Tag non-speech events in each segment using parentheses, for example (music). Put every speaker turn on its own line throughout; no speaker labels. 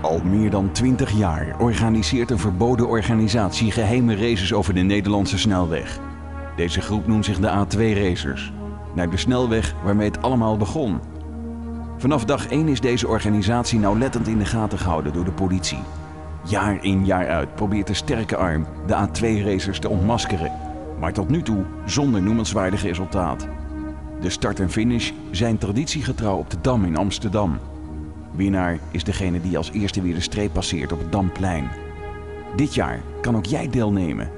Al meer dan 20 jaar organiseert een verboden organisatie geheime races over de Nederlandse snelweg. Deze groep noemt zich de A2-racers, naar de snelweg waarmee het allemaal begon. Vanaf dag 1 is deze organisatie nauwlettend in de gaten gehouden door de politie. Jaar in jaar uit probeert de sterke arm de A2-racers te ontmaskeren, maar tot nu toe zonder noemenswaardig resultaat. De start en finish zijn traditiegetrouw op de Dam in Amsterdam. Winnaar is degene die als eerste weer de streep passeert op het Damplein. Dit jaar kan ook jij deelnemen.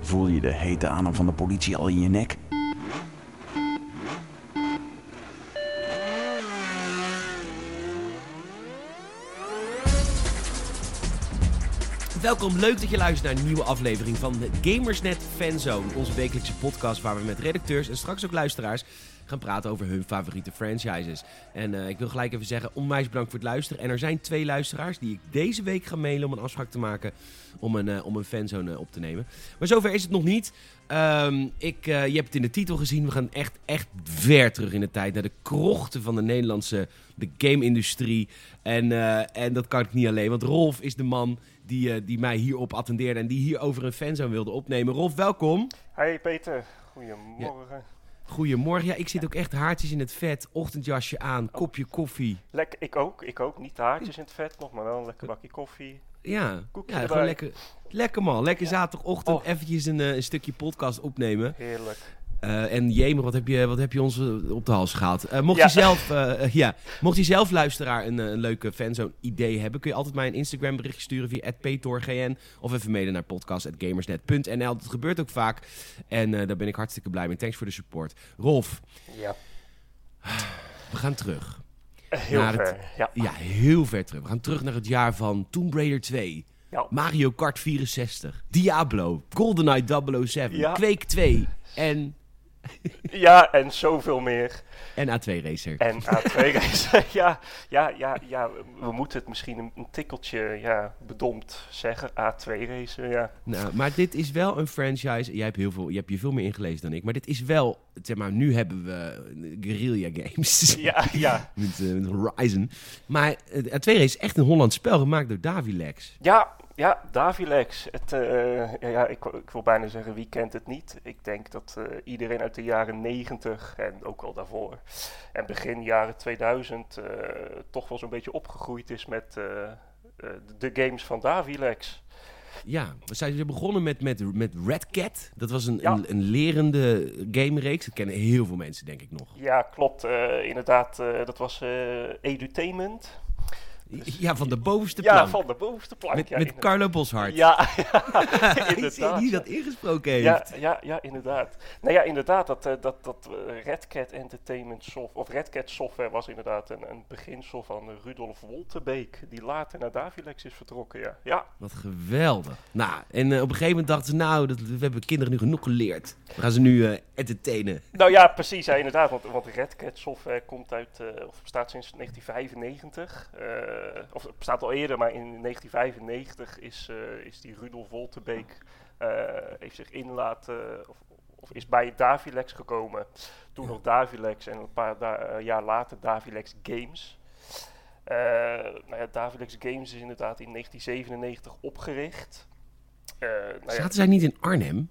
Voel je de hete adem van de politie al in je nek?
Welkom, leuk dat je luistert naar een nieuwe aflevering van Gamersnet Fanzone. Onze wekelijkse podcast waar we met redacteurs en straks ook luisteraars gaan praten over hun favoriete franchises. En eh, ik wil gelijk even zeggen, onwijs bedankt voor het luisteren. En er zijn twee luisteraars die ik deze week ga mailen om een afspraak te maken om een, uh, om een fanzone eh, op te nemen. Maar zover is het nog niet. Um, ik, je hebt het in de titel gezien. We gaan echt, echt ver terug in de tijd. Naar de krochten van de Nederlandse de game-industrie. En, uh, en dat kan ik niet alleen. Want Rolf is de man die, uh, die mij hierop attendeerde. En die hier over een fanzone wilde opnemen. Rolf, welkom.
Hey Peter, goedemorgen.
Ja. Goedemorgen. Ja, ik zit ook echt haartjes in het vet. Ochtendjasje aan, kopje koffie.
Lekker, ik ook. Ik ook. Niet haartjes in het vet nog, maar wel een lekker bakje koffie.
Ja, ja gewoon lekker, lekker man. Lekker ja. zaterdagochtend oh. eventjes een, uh, een, stukje podcast opnemen.
Heerlijk.
Uh, en Jemer, wat heb je, wat heb je ons op de hals gehaald? Uh, mocht, ja. je zelf, uh, ja, mocht je zelf, luisteraar, een, een leuke fanzone idee hebben... kun je altijd mij een Instagram berichtje sturen via @petorgn of even mailen naar podcast.gamersnet.nl. Dat gebeurt ook vaak en daar ben ik hartstikke blij mee. Thanks voor de support. Rolf.
Ja.
We gaan terug.
Heel ver,
het,
ja.
ja. heel ver terug. We gaan terug naar het jaar van Tomb Raider 2...
Ja.
Mario Kart 64, Diablo, GoldenEye 007, ja. Quake 2 en (laughs)
ja, en zoveel meer.
En A2-racer.
En A2-racer, (laughs) ja, ja, ja, ja. We moeten het misschien een, een tikkeltje ja, bedompt zeggen. A2-racer, ja.
Nou, maar dit is wel een franchise. Jij hebt, heel veel, je hebt je veel meer ingelezen dan ik. Maar dit is wel, zeg maar, nu hebben we guerrilla games. (laughs)
Ja, ja.
met, uh, met Horizon. Maar uh, A2-racer is echt een Hollands spel gemaakt door Davilex.
Ja, ja, Davilex. Het, uh, ja, ja ik, ik, wil bijna zeggen, wie kent het niet? Ik denk dat uh, iedereen uit de jaren 90 en ook al daarvoor en begin jaren 2000 uh, toch wel zo'n beetje opgegroeid is met de games van Davilex.
Ja, we zijn begonnen met, met, met Red Cat. Dat was een, ja. een, een, lerende gamereeks. Dat kennen heel veel mensen, denk ik nog.
Ja, klopt. inderdaad, dat was Edutainment.
Dus, ja, van de bovenste plank.
Ja, van de bovenste plank.
Met,
ja,
met Carlo Boshart.
Ja, (laughs) (laughs) ja
inderdaad. die dat ingesproken heeft.
Ja, ja, ja, inderdaad. Nou ja, inderdaad, dat, uh, dat, dat uh, Red Cat Entertainment Software, of Red Cat Software was inderdaad een, een beginsel van Rudolf Wolterbeek, die later naar Davilex is vertrokken, ja. ja.
Wat geweldig. Nou, en op een gegeven moment dachten ze, nou, dat, we hebben kinderen nu genoeg geleerd. We gaan ze nu entertainen.
Nou ja, precies, ja, inderdaad, want, want Red Cat Software komt uit, of bestaat sinds 1995. Of het bestaat al eerder, maar in 1995 is, uh, is die Rudolf Wolterbeek uh, heeft zich in laten, of, of, is bij Davilex gekomen. Toen nog Davilex en een paar da jaar later Davilex Games. Uh, nou ja, Davilex Games is inderdaad in 1997 opgericht.
nou ja, Zaten zij niet in Arnhem?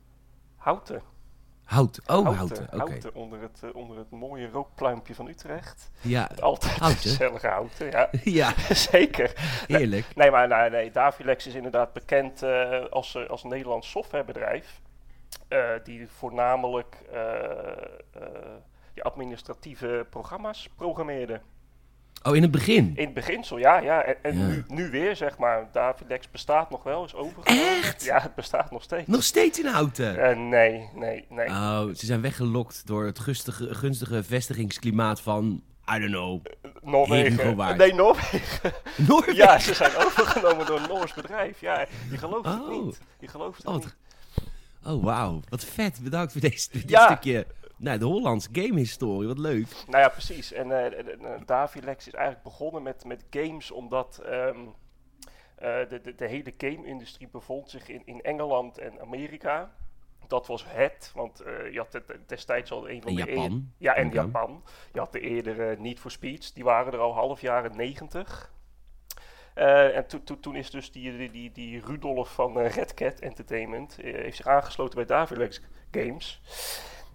Houten.
Hout. Oh,
houten.
Houten. Okay.
houten onder, het, uh, onder het mooie rookpluimpje van Utrecht.
Ja. (laughs)
Altijd
houten. (laughs)
gezellige houten. Ja, (laughs)
ja.
zeker.
Eerlijk.
Nee, nee maar nee, nee, Davilex is inderdaad bekend uh, als, uh, als Nederlands softwarebedrijf. die voornamelijk je administratieve programma's programmeerde.
Oh, in het begin?
In het beginsel, ja. ja. En, en
Ja.
Nu, nu weer, zeg maar. Davilex bestaat nog wel, is overgenomen.
Echt?
Ja, het bestaat nog steeds.
Nog steeds in Houten?
Eh, nee, nee, nee.
Oh, ze zijn weggelokt door het gunstige, gunstige vestigingsklimaat van, I don't know,
Noorwegen.
Herengewaard.
Nee, Noorwegen. (laughs)
Noorwegen.
Ja, ze zijn overgenomen door een Noors bedrijf. Ja, je gelooft het
Oh.
niet. Je gelooft het
Oh,
niet.
Oh, wauw. Wat vet. Bedankt voor deze, dit
Ja.
stukje, nou, de Hollandse gamehistorie. Wat leuk.
Nou ja, precies. En de- Davilex is eigenlijk begonnen met, met games omdat ehm, eh, de, de, de hele game-industrie bevond zich in, in Engeland en Amerika. Dat was het, want eh, je had destijds al een van
En
de
Japan,
eer- Ja, en. Japan. Je had de eerdere Need for Speeds, die waren er al half jaren negentig. Eh, en toen- toen- toen is dus die, die, die, die Rudolf van Red Cat Entertainment heeft zich aangesloten bij Davilex Games.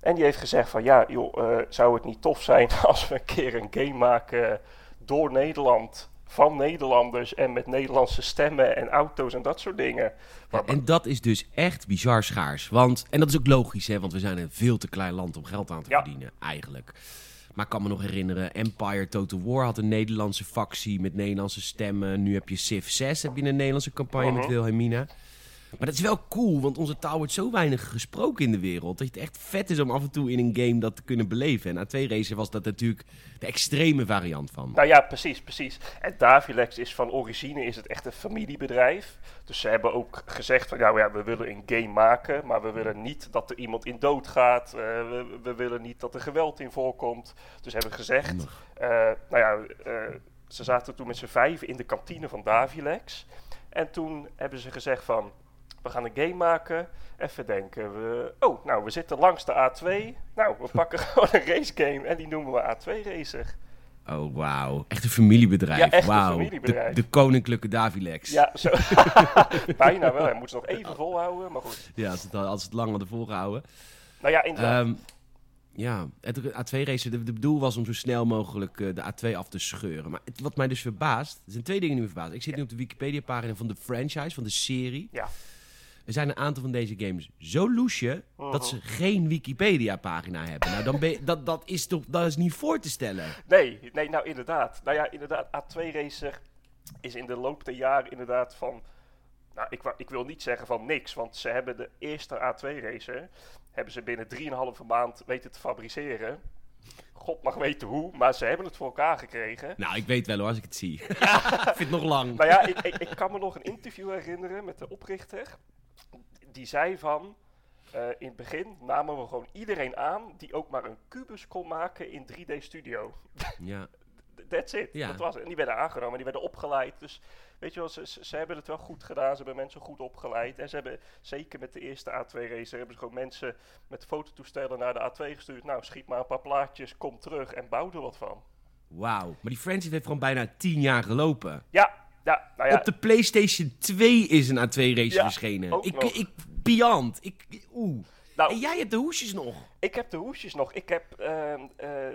En die heeft gezegd van ja, joh, eh, zou het niet tof zijn (laughs) als we een keer een game maken door Nederland, van Nederlanders en met Nederlandse stemmen en auto's en dat soort dingen.
Ja, en dat is dus echt bizar schaars. Want, en dat is ook logisch, hè, want we zijn een veel te klein land om geld aan te
Ja.
verdienen, eigenlijk. Maar ik kan me nog herinneren, Empire Total War had een Nederlandse factie met Nederlandse stemmen. Nu heb je Civ 6, heb je een Nederlandse campagne met
Mhm.
Wilhelmina. Maar dat is wel cool, want onze taal wordt zo weinig gesproken in de wereld. Dat het echt vet is om af en toe in een game dat te kunnen beleven. En A2 Racer was dat natuurlijk de extreme variant van.
Nou ja, precies, precies. En Davilex is van origine is het echt een familiebedrijf. Dus ze hebben ook gezegd van, nou ja, we willen een game maken, maar we willen niet dat er iemand in dood gaat. Eh, we, we willen niet dat er geweld in voorkomt. Dus hebben gezegd, eh, nou ja, eh, ze zaten toen met z'n vijven in de kantine van Davilex. En toen hebben ze gezegd van, we gaan een game maken. Even denken, we, oh, nou, we zitten langs de A2. Nou, we pakken (laughs) gewoon een race game en die noemen we A2 Racer.
Oh, wauw. Echt een familiebedrijf.
Ja, echt een familiebedrijf.
De, de koninklijke Davilex.
Ja, zo. (laughs) bijna wel. Hij moet ze nog even volhouden, maar goed.
Ja, als het, al- als het lang hadden volgehouden.
Nou ja, inderdaad.
Ehm, ja, het A2-race, de, de bedoel was om zo snel mogelijk eh, de A2 af te scheuren. Maar het, wat mij dus verbaast, er zijn twee dingen die me verbazen. Ik zit nu op de Wikipedia-pagina van de franchise, van de serie.
ja.
Er zijn een aantal van deze games zo loesje dat ze geen Wikipedia-pagina hebben. Nou, dan ben dat, dat, is toch, dat is niet voor te stellen.
Nee, nee, nou inderdaad. Nou ja, inderdaad, A2 Racer is in de loop der jaren inderdaad van... Nou, ik, ik wil niet zeggen van niks, want ze hebben de eerste A2 Racer... hebben ze binnen 3,5 maand weten te fabriceren. God mag weten hoe, maar ze hebben het voor elkaar gekregen.
Nou, ik weet wel hoor, als ik het zie. (laughs) ik vind het nog lang.
Nou ja, ik, ik, ik kan me nog een interview herinneren met de oprichter. Die zei van, eh, in het begin namen we gewoon iedereen aan die ook maar een kubus kon maken in 3D Studio.
Ja.
That's it.
Ja.
Dat was het. En die werden aangenomen, die werden opgeleid. Dus weet je wel, ze, ze, hebben het wel goed gedaan. Ze hebben mensen goed opgeleid. En ze hebben, zeker met de eerste A2 racer, hebben ze gewoon mensen met fototoestellen naar de A2 gestuurd. Nou, schiet maar een paar plaatjes, kom terug en bouw er wat van.
Wauw. Maar die franchise heeft gewoon bijna tien jaar gelopen.
Ja, ja, nou ja.
Op de PlayStation 2 is een A2-race
Ja,
verschenen. Ik,
nog.
ik, beyond. Ik, oeh.
Nou,
En jij hebt de hoesjes nog.
Ik heb de hoesjes nog. Ik heb, ehm, eh,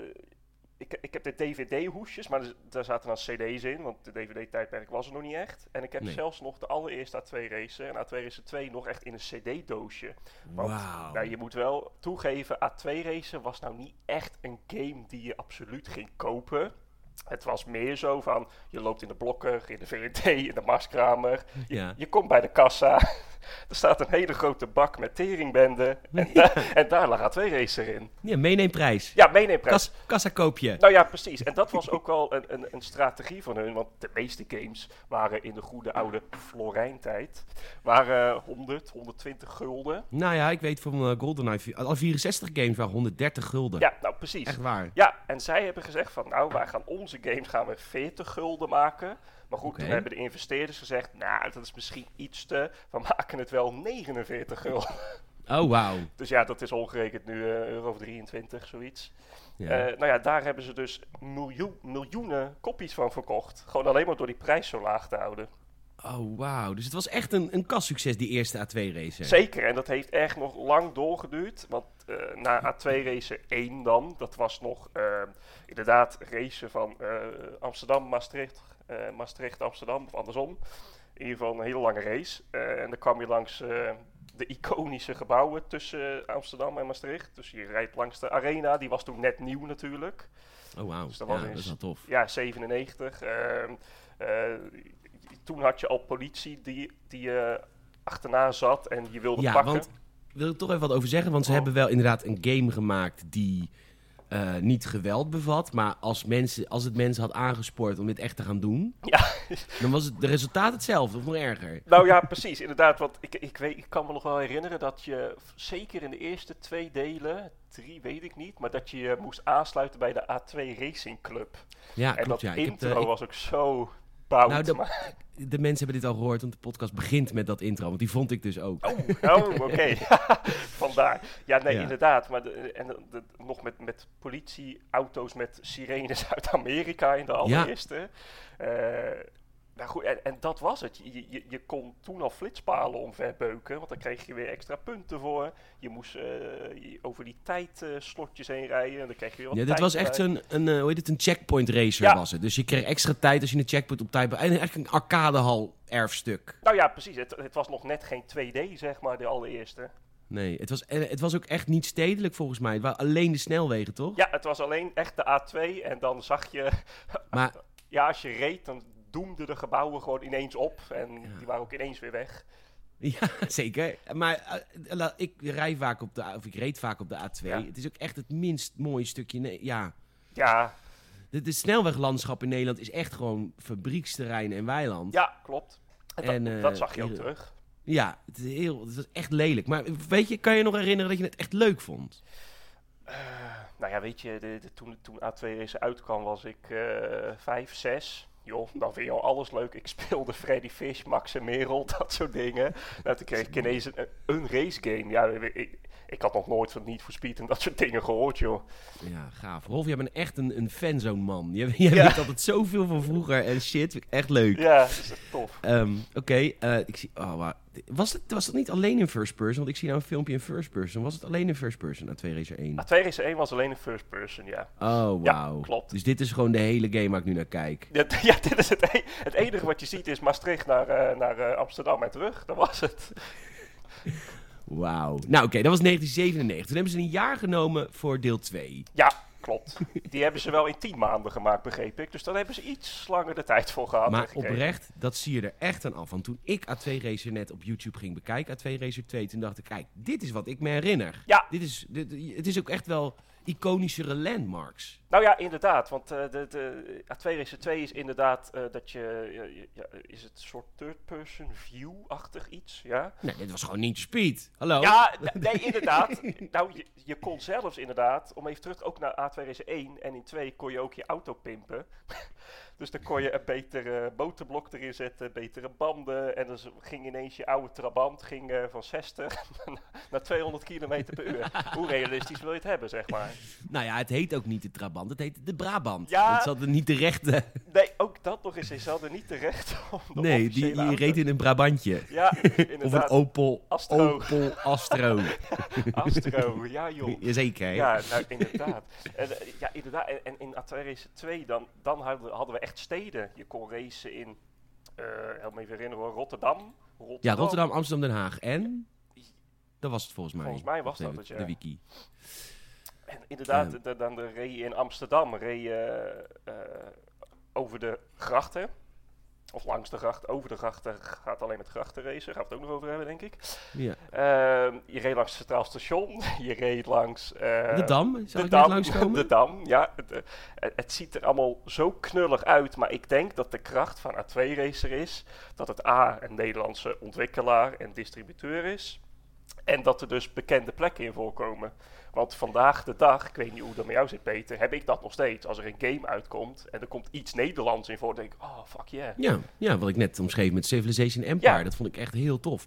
ik, ik heb de DVD-hoesjes, maar er- daar zaten dan CD's in, want de DVD-tijdperk was er nog niet echt. En ik heb
Nee.
zelfs nog de allereerste A2 Racer en A2 Racer 2 nog echt in een CD-doosje. Want
Wauw.
nou, je moet wel toegeven, A2 Racer was nou niet echt een game die je absoluut ging kopen. Het was meer zo van, je loopt in de blokker, in de VRT, in de marskramer. Je,
Ja.
je komt bij de kassa. (laughs) er staat een hele grote bak met teringbenden. En, (laughs) da- en daar lag A2 Racer in.
Ja, meeneemprijs.
Ja, meeneemprijs.
Kas, kassa koopje.
Nou ja, precies. En dat was ook wel een, een, een strategie van hun. Want de meeste games waren in de goede oude Florijn-tijd. Waren 100, 120 gulden.
Nou ja, ik weet van eh, GoldenEye, alle 64 games waren 130 gulden.
Ja, nou precies.
Echt waar.
Ja, en zij hebben gezegd van nou, wij gaan onze games gaan we 40 gulden maken. Maar goed, toen hebben de investeerders gezegd, nou, dat is misschien iets te... We maken het wel 49 gulden.
Oh, wauw. (laughs)
Dus ja, dat is omgerekend nu eh, euro of 23, zoiets.
Ja.
Eh, nou ja, daar hebben ze dus miljoen, miljoenen kopies van verkocht. Gewoon alleen maar door die prijs zo laag te houden.
oh, wauw. Dus het was echt een, een kassucces, die eerste A2-race.
Zeker, en dat heeft echt nog lang doorgeduurd. Want eh, na A2 Racer 1 dan, dat was nog eh, inderdaad racen van eh, Amsterdam, Maastricht, Maastricht, Amsterdam, of andersom. In ieder geval een hele lange race. En dan kwam je langs de iconische gebouwen tussen Amsterdam en Maastricht. Dus je rijdt langs de arena, die was toen net nieuw natuurlijk.
Oh, wauw.
Dus dat
Ja,
was
dat is wel tof.
Ja, 97. ehm, eh, toen had je al politie die, die eh, achterna zat en je wilde
Ja,
pakken.
want wil ik toch even wat over zeggen? Want ze
Oh.
hebben wel inderdaad een game gemaakt die eh, niet geweld bevat. Maar als, mensen, als het mensen had aangespoord om dit echt te gaan doen,
Ja,
dan was het de resultaat hetzelfde of nog erger.
nou ja, precies. Inderdaad, want ik, ik, weet, ik kan me nog wel herinneren dat je, zeker in de eerste twee delen, drie weet ik niet, maar dat je je moest aansluiten bij de A2 Racing Club.
Ja,
en
klopt.
dat
Ja. Ik heb,
intro
eh, ik-
was ook zo
Nou, de- de mensen hebben dit al gehoord, want de podcast begint met dat intro. Want die vond ik dus ook.
Oh, oh oké. (laughs) (laughs) Vandaar. Ja, nee,
Ja.
inderdaad. Maar de, en de, nog met, met politieauto's met sirenes (laughs) uit Amerika in de allereerste. Eh, Nou goed, en, en dat was het. Je, je, je kon toen al flitspalen omverbeuken, want dan kreeg je weer extra punten voor. Je moest eh, over die tijdslotjes heen rijden en dan kreeg je weer wat
Ja, dit was echt een, een, eh, hoe heet het, een checkpoint racer
Ja.
was het. Dus je kreeg extra tijd als je een checkpoint op tijd... En echt een arcadehal erfstuk.
Nou ja, precies. Het, het was nog net geen 2D, zeg maar, de allereerste.
Nee, het was, en het was ook echt niet stedelijk volgens mij. Het waren alleen de snelwegen, toch?
Ja, het was alleen echt de A2 en dan zag je...
Maar (laughs)
Ja, als je reed, dan doemden de gebouwen gewoon ineens op en
Ja.
die waren ook ineens weer weg.
Ja, (laughs) zeker. Maar eh, ik rij vaak op de, of ik reed vaak op de A2.
Ja.
Het is ook echt het minst mooie stukje. Ja,
Ja,
de, de snelweglandschap in Nederland is echt gewoon fabrieksterrein en weiland.
ja, klopt. En, dat,
eh,
dat zag je ook terug.
Ja, het is heel, het was echt lelijk. Maar weet je, kan je nog herinneren dat je het echt leuk vond?
Eh, nou ja, weet je, de, de- toen, toen A2 Race uitkwam was ik vijf, zes. Joh, dan vind je al alles leuk. Ik speelde Freddy Fish, Max en Merel, (laughs) dat soort dingen. Nou, toen kreeg ik ineens een, een race game. Ja, ik, ik, had nog nooit van Need for Speed en dat soort dingen gehoord, joh.
Ja, gaaf. Rolf, jij bent echt een, een fanzone man. Je, (laughs)
Ja.
weet altijd zoveel van vroeger en shit. Echt leuk.
Ja, dat is echt tof.
Ehm, Oké, eh, ik zie. Oh, wa- was, het, was het niet alleen in first person? Want ik zie nou een filmpje in first person. Was het alleen in first person na 2 Racer 1?
A2 Race 1 was alleen een first person, ja.
Oh,
Ja,
wauw.
klopt.
Dus dit is gewoon de hele game waar ik nu naar kijk.
Ja, (laughs) ja, dit is het, e- het enige wat je ziet is Maastricht naar, eh, naar eh, Amsterdam en terug. Dat was het.
Wauw. Nou, oké, dat was 1997. Toen hebben ze een jaar genomen voor deel 2.
Ja, klopt. Die hebben ze wel in tien maanden gemaakt, begreep ik. Dus daar hebben ze iets langer de tijd voor gehad.
Maar oprecht, dat zie je er echt aan af. Want toen ik A2 Racer net op YouTube ging bekijken, A2 Racer 2, toen dacht ik, kijk, dit is wat ik me herinner.
Ja.
Dit is, dit, het is ook echt wel iconischere landmarks.
Nou ja, inderdaad. Want eh, de, de A2 Racer 2 is inderdaad dat dat je, ja, is het een soort third-person view-achtig iets, ja?
Nee, dit was gewoon Need for Speed. Hallo?
Ja, (laughs) nee, inderdaad. nou, je, je kon zelfs inderdaad, om even terug ook naar A2 Racer 1 en in 2 kon je ook je auto pimpen. Dus dan kon je een betere motorblok erin zetten, betere banden. En dan ging ineens je oude Trabant ging, eh, van 60 (laughs) naar 200 km per uur. Hoe realistisch wil je het hebben, zeg maar?
Nou ja, het heet ook niet de Trabant, het heet de Brabant.
Ja.
Want ze hadden niet de rechte...
Nee, ook dat nog eens. Ze hadden niet de
Nee, die, die reed in een Brabantje.
Ja, (laughs)
Of een
inderdaad.
Opel
Astro.
Opel Astro. (laughs)
Astro, ja joh.
Jazeker.
Ja, nou, inderdaad. En, eh, ja, inderdaad. En, en in A2 Race 2, dan, dan hadden we echt steden. Je kon racen in, eh help me even herinneren, Rotterdam. Rotterdam.
Ja, Rotterdam, Amsterdam, Den Haag. En? Dat was het volgens mij.
Volgens mij was dat het, ja.
De wiki.
En inderdaad,
Ehm.
de- dan de je in Amsterdam, reed je eh, over de grachten. Of langs de gracht, over de grachten gaat alleen het grachtenracen. Gaan we het ook nog over hebben, denk ik.
Ja.
Ehm, je reed langs het Centraal Station. (laughs) Je reed langs... eh,
De Dam,
de Dam, (laughs) de Dam, ja. Het, eh, het, het ziet er allemaal zo knullig uit, maar ik denk dat de kracht van A2 Racer is dat het A, een Nederlandse ontwikkelaar en distributeur is. En dat er dus bekende plekken in voorkomen. Want vandaag de dag, ik weet niet hoe dat met jou zit Peter, heb ik dat nog steeds. Als er een game uitkomt en er komt iets Nederlands in voor, dan denk ik, oh fuck yeah.
Ja, ja, wat ik net omschreef met Civilization Empire.
Ja.
Dat vond ik echt heel tof.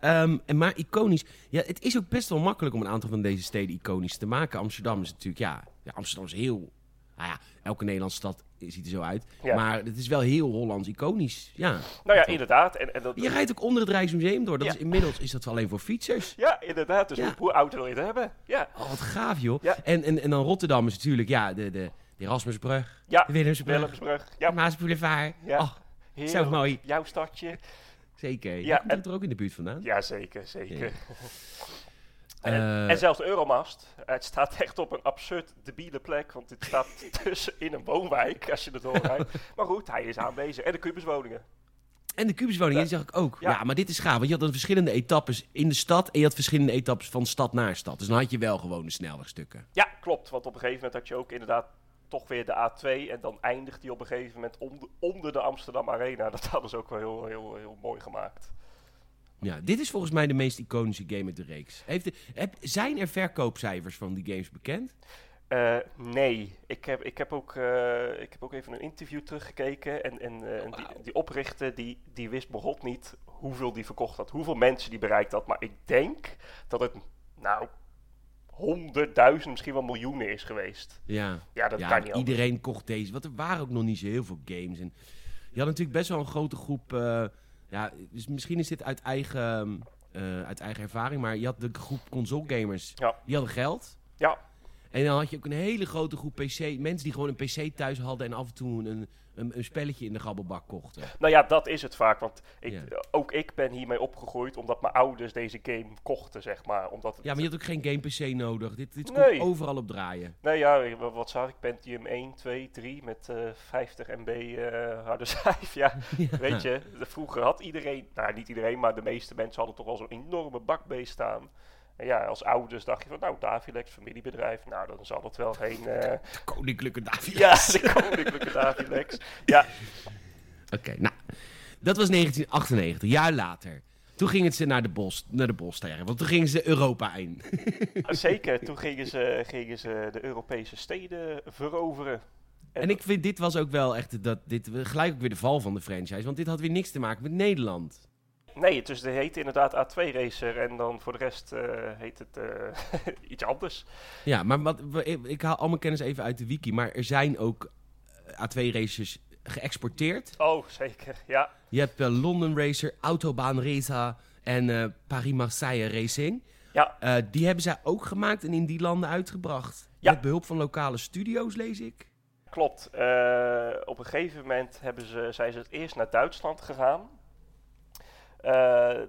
Ehm, en maar iconisch. Ja, het is ook best wel makkelijk om een aantal van deze steden iconisch te maken. Amsterdam is natuurlijk, ja, ja Amsterdam is heel. Nou ja, elke Nederlandse stad ziet er zo uit.
Ja.
Maar het is wel heel Hollands iconisch. Ja.
Nou ja, inderdaad. En, en dat,
Je rijdt ook onder het Rijksmuseum door. Dat
Ja.
is inmiddels is dat alleen voor fietsers.
ja, inderdaad. Dus
Ja.
Hoe, oud wil je het hebben? Ja,
Oh, wat gaaf, joh. En, en, en dan Rotterdam is natuurlijk, ja, de, de, de Erasmusbrug,
ja.
de Willemsbrug,
Willemsbrug.
de
Ja,
Maasboulevard.
Ja.
Oh,
heel
zo mooi.
Jouw stadje.
zeker.
Ja,
Ja, komt
en-
er ook in de buurt vandaan.
Ja, zeker, zeker. En,
Eh,
en zelfs Euromast. Het staat echt op een absurd debiele plek. Want dit staat (laughs) tussen in een woonwijk, als je er doorrijdt. (laughs) maar goed, hij is aanwezig. En de kubuswoningen.
En de kubuswoningen, die zag ik ook.
Ja.
Ja. maar dit is gaaf. Want je had dan verschillende etappes in de stad. En je had verschillende etappes van stad naar stad. Dus dan had je wel gewoon de snelwegstukken.
Ja, klopt. Want op een gegeven moment had je ook inderdaad toch weer de A2. En dan eindigt die op een gegeven moment onder, onder de Amsterdam Arena. (laughs) Dat hadden ze ook wel heel, heel, heel mooi gemaakt.
Ja, dit is volgens mij de meest iconische game uit de reeks. Heeft de, heb, zijn er verkoopcijfers van die games bekend?
Eh, nee, ik heb, ik, heb ook, eh, ik heb ook even een interview teruggekeken. En, en, eh, en die, die oprichter die, die wist begot niet hoeveel die verkocht had. Hoeveel mensen die bereikt had. Maar ik denk dat het, nou, honderdduizend, misschien wel miljoenen is geweest.
Ja,
Ja, dat
ja
kan niet anders.
iedereen kocht deze. Want er waren ook nog niet zo heel veel games. En Je had natuurlijk best wel een grote groep. Ja, dus misschien is dit uit eigen, eh, uit eigen ervaring, maar je had de groep console gamers.
Ja.
Die hadden geld.
Ja.
En dan had je ook een hele grote groep PC, mensen die gewoon een PC thuis hadden en af en toe een, een, een spelletje in de gabbelbak kochten.
Nou ja, dat is het vaak. Want ik,
Ja.
ook ik ben hiermee opgegroeid omdat mijn ouders deze game kochten, zeg maar. Omdat het,
Ja, maar je had ook geen game PC nodig. Dit, dit kon
Nee.
overal op draaien.
Nee, ja, wa- wat zag ik? Pentium 1, 2, 3 met eh 50 MB eh harde (laughs) schijf. Ja, weet je, vroeger had iedereen, nou niet iedereen, maar de meeste mensen hadden toch wel zo'n enorme bakbeest staan. En ja, als ouders dacht je van, nou, Davilex, familiebedrijf, nou, dan zal het wel geen... eh,
Koninklijke David.
ja, de koninklijke Davilex. Ja, (laughs)
Oké, nou. Dat was 1998, jaar later. Toen gingen ze naar de bos, naar de Bolsterren, want toen gingen ze Europa in. (laughs)
zeker. Toen gingen ze, gingen ze de Europese steden veroveren.
En ik vind dit was ook wel echt dat dit gelijk ook weer de val van de franchise, want dit had weer niks te maken met Nederland.
Nee, dus het heette inderdaad A2 Racer en dan voor de rest eh, heet het eh, (laughs) iets anders.
Ja, maar wat, ik, ik haal al mijn kennis even uit de wiki, maar er zijn ook eh, A2 racers geëxporteerd.
Oh, zeker, ja.
Je hebt eh, London Racer, Autobahn Racer en Paris-Marseille Racing.
Ja,
die hebben zij ook gemaakt en in die landen uitgebracht.
Ja.
Met behulp van lokale studio's, lees ik.
klopt. Op een gegeven moment hebben ze, zijn ze het eerst naar Duitsland gegaan. Eh,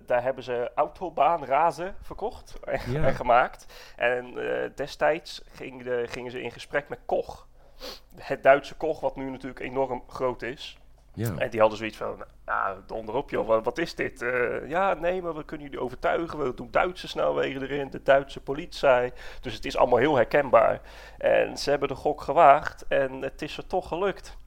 daar hebben ze autobaanrazen verkocht (laughs) en,
Ja.
en gemaakt. En eh, destijds ging de, gingen ze in gesprek met Koch. Het Duitse Koch, wat nu natuurlijk enorm groot is.
Ja.
En die hadden zoiets van, nou, donderop joh, wat, wat is dit? Eh, ja, nee, maar we kunnen jullie overtuigen. We doen Duitse snelwegen erin, de Duitse politie. Dus het is allemaal heel herkenbaar. En ze hebben de gok gewaagd en het is er toch gelukt.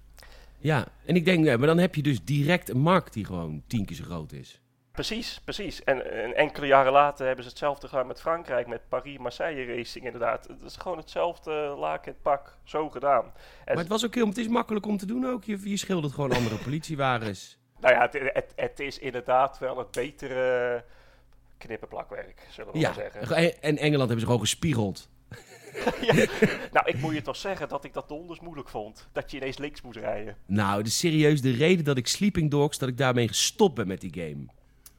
ja, en ik denk, maar dan heb je dus direct een markt die gewoon tien keer zo groot is.
Precies, precies. En, en enkele jaren later hebben ze hetzelfde gedaan met Frankrijk, met Paris-Marseille Racing inderdaad. Het is gewoon hetzelfde laak het pak, zo gedaan. En
Maar het was ook heel, het is makkelijk om te doen ook. Je, je schildert gewoon andere politiewagens. (laughs)
nou ja, het, het, het is inderdaad wel het betere knippenplakwerk, zullen we
Ja,
maar zeggen.
en Engeland hebben ze gewoon gespiegeld. (laughs)
Ja. Nou, ik moet je toch zeggen dat ik dat donders moeilijk vond. Dat je ineens links moest rijden.
Nou, is serieus de reden dat ik Sleeping Dogs, dat ik daarmee gestopt ben met die game.